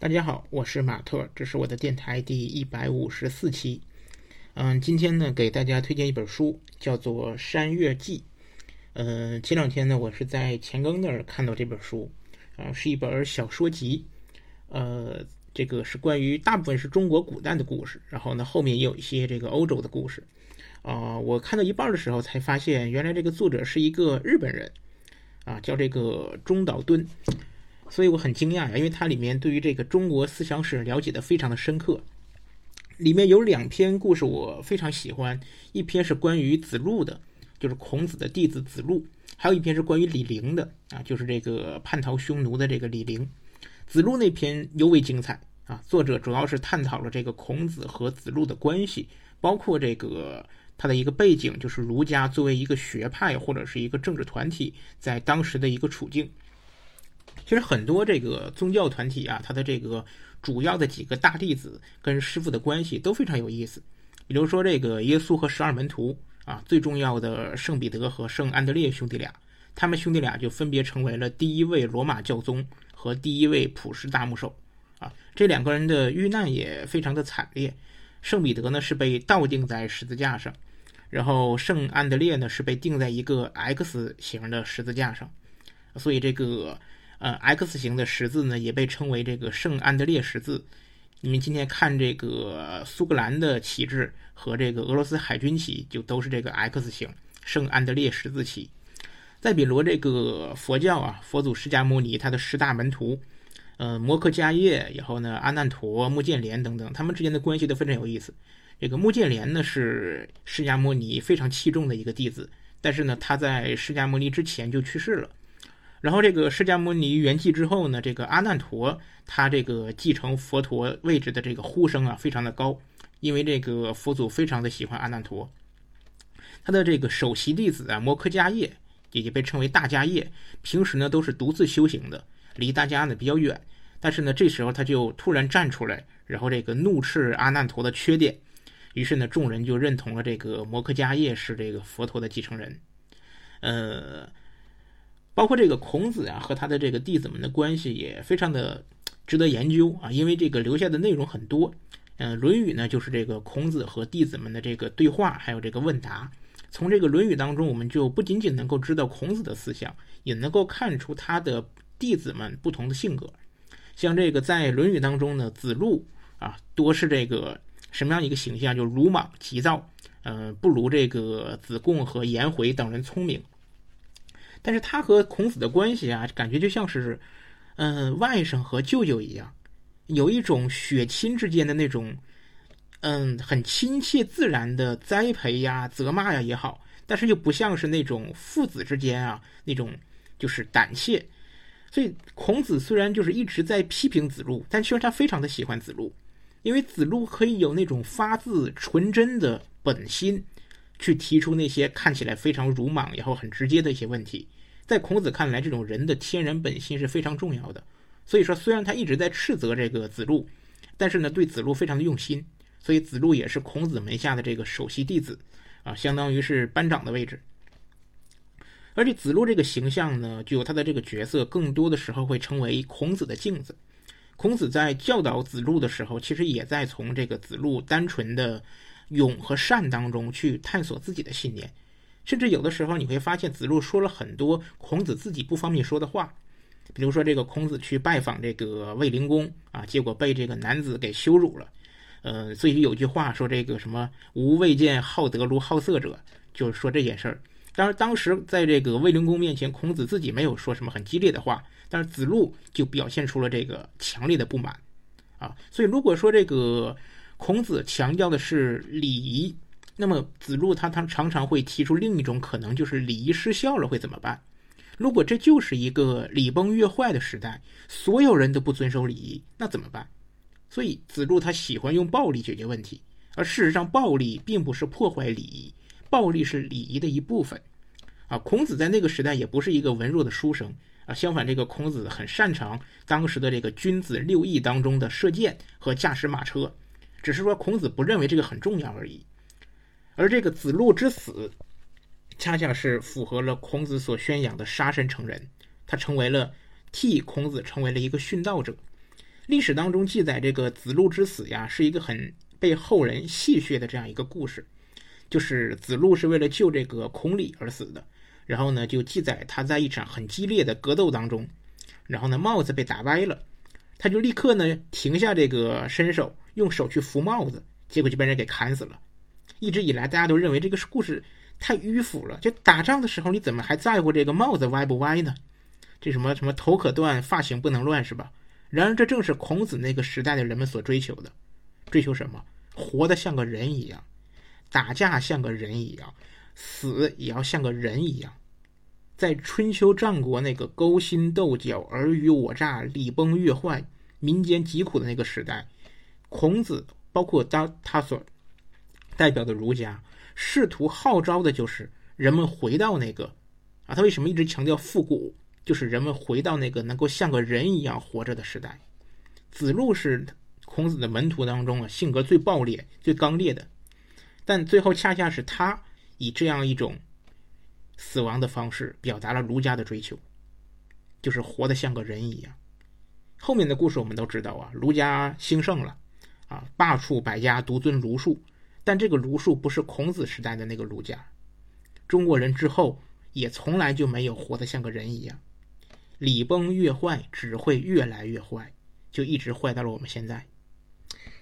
大家好，我是马特，这是我的电台第一百五十四期。嗯，今天呢，给大家推荐一本书，叫做《山月记》。呃，前两天呢，我是在钱庚那儿看到这本书，啊，是一本小说集。呃，这个是关于大部分是中国古代的故事，然后呢，后面也有一些这个欧洲的故事。啊，我看到一半的时候才发现，原来这个作者是一个日本人，啊，叫这个中岛敦。所以我很惊讶呀，因为它里面对于这个中国思想史了解的非常的深刻。里面有两篇故事我非常喜欢，一篇是关于子路的，就是孔子的弟子子路；还有一篇是关于李陵的啊，就是这个叛逃匈奴的这个李陵。子路那篇尤为精彩啊，作者主要是探讨了这个孔子和子路的关系，包括这个他的一个背景，就是儒家作为一个学派或者是一个政治团体在当时的一个处境。其实很多这个宗教团体啊，它的这个主要的几个大弟子跟师傅的关系都非常有意思。比如说这个耶稣和十二门徒啊，最重要的圣彼得和圣安德烈兄弟俩，他们兄弟俩就分别成为了第一位罗马教宗和第一位普世大牧首啊。这两个人的遇难也非常的惨烈。圣彼得呢是被倒钉在十字架上，然后圣安德烈呢是被钉在一个 X 型的十字架上，所以这个。呃，X 型的十字呢，也被称为这个圣安德烈十字。你们今天看这个苏格兰的旗帜和这个俄罗斯海军旗，就都是这个 X 型圣安德烈十字旗。再比如这个佛教啊，佛祖释迦牟尼他的十大门徒，呃，摩诃迦叶，然后呢，阿难陀、目犍连等等，他们之间的关系都非常有意思。这个目犍连呢，是释迦牟尼非常器重的一个弟子，但是呢，他在释迦牟尼之前就去世了。然后这个释迦牟尼圆寂之后呢，这个阿难陀他这个继承佛陀位置的这个呼声啊非常的高，因为这个佛祖非常的喜欢阿难陀。他的这个首席弟子啊摩诃迦叶，也就被称为大迦叶，平时呢都是独自修行的，离大家呢比较远。但是呢这时候他就突然站出来，然后这个怒斥阿难陀的缺点，于是呢众人就认同了这个摩诃迦叶是这个佛陀的继承人，呃。包括这个孔子啊和他的这个弟子们的关系也非常的值得研究啊，因为这个留下的内容很多。嗯，《论语》呢就是这个孔子和弟子们的这个对话，还有这个问答。从这个《论语》当中，我们就不仅仅能够知道孔子的思想，也能够看出他的弟子们不同的性格。像这个在《论语》当中呢，子路啊多是这个什么样一个形象？就鲁莽急躁，嗯，不如这个子贡和颜回等人聪明。但是他和孔子的关系啊，感觉就像是，嗯，外甥和舅舅一样，有一种血亲之间的那种，嗯，很亲切自然的栽培呀、责骂呀也好，但是又不像是那种父子之间啊那种就是胆怯。所以孔子虽然就是一直在批评子路，但其实他非常的喜欢子路，因为子路可以有那种发自纯真的本心。去提出那些看起来非常鲁莽，然后很直接的一些问题，在孔子看来，这种人的天然本心是非常重要的。所以说，虽然他一直在斥责这个子路，但是呢，对子路非常的用心。所以子路也是孔子门下的这个首席弟子，啊，相当于是班长的位置。而且子路这个形象呢，具有他的这个角色，更多的时候会成为孔子的镜子。孔子在教导子路的时候，其实也在从这个子路单纯的。勇和善当中去探索自己的信念，甚至有的时候你会发现子路说了很多孔子自己不方便说的话，比如说这个孔子去拜访这个卫灵公啊，结果被这个男子给羞辱了，呃，所以有句话说这个什么吾未见好德如好色者，就是说这件事儿。当然当时在这个卫灵公面前，孔子自己没有说什么很激烈的话，但是子路就表现出了这个强烈的不满啊，所以如果说这个。孔子强调的是礼仪，那么子路他他常常会提出另一种可能，就是礼仪失效了会怎么办？如果这就是一个礼崩乐坏的时代，所有人都不遵守礼仪，那怎么办？所以子路他喜欢用暴力解决问题，而事实上暴力并不是破坏礼仪，暴力是礼仪的一部分。啊，孔子在那个时代也不是一个文弱的书生啊，相反，这个孔子很擅长当时的这个君子六艺当中的射箭和驾驶马车。只是说孔子不认为这个很重要而已，而这个子路之死，恰恰是符合了孔子所宣扬的杀身成仁，他成为了替孔子成为了一个殉道者。历史当中记载这个子路之死呀，是一个很被后人戏谑的这样一个故事，就是子路是为了救这个孔鲤而死的。然后呢，就记载他在一场很激烈的格斗当中，然后呢帽子被打歪了，他就立刻呢停下这个伸手，用手去扶帽子，结果就被人给砍死了。一直以来，大家都认为这个故事太迂腐了，就打仗的时候你怎么还在乎这个帽子歪不歪呢？这什么什么头可断，发型不能乱是吧？然而这正是孔子那个时代的人们所追求的，追求什么？活得像个人一样，打架像个人一样，死也要像个人一样。在春秋战国那个勾心斗角、尔虞我诈、礼崩乐坏、民间疾苦的那个时代，孔子包括他他所代表的儒家，试图号召的就是人们回到那个啊，他为什么一直强调复古？就是人们回到那个能够像个人一样活着的时代。子路是孔子的门徒当中啊，性格最暴烈、最刚烈的，但最后恰恰是他以这样一种。死亡的方式表达了儒家的追求，就是活得像个人一样。后面的故事我们都知道啊，儒家兴盛了，啊，罢黜百家，独尊儒术。但这个儒术不是孔子时代的那个儒家。中国人之后也从来就没有活得像个人一样，礼崩乐坏只会越来越坏，就一直坏到了我们现在。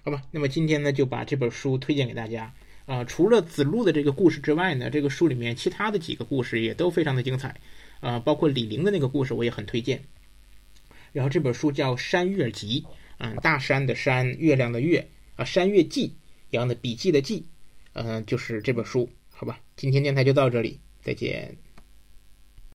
好吧，那么今天呢，就把这本书推荐给大家。啊，除了子路的这个故事之外呢，这个书里面其他的几个故事也都非常的精彩，啊，包括李陵的那个故事我也很推荐。然后这本书叫《山月集》，嗯，大山的山，月亮的月，啊，《山月记》一样的笔记的记，嗯，就是这本书，好吧。今天电台就到这里，再见。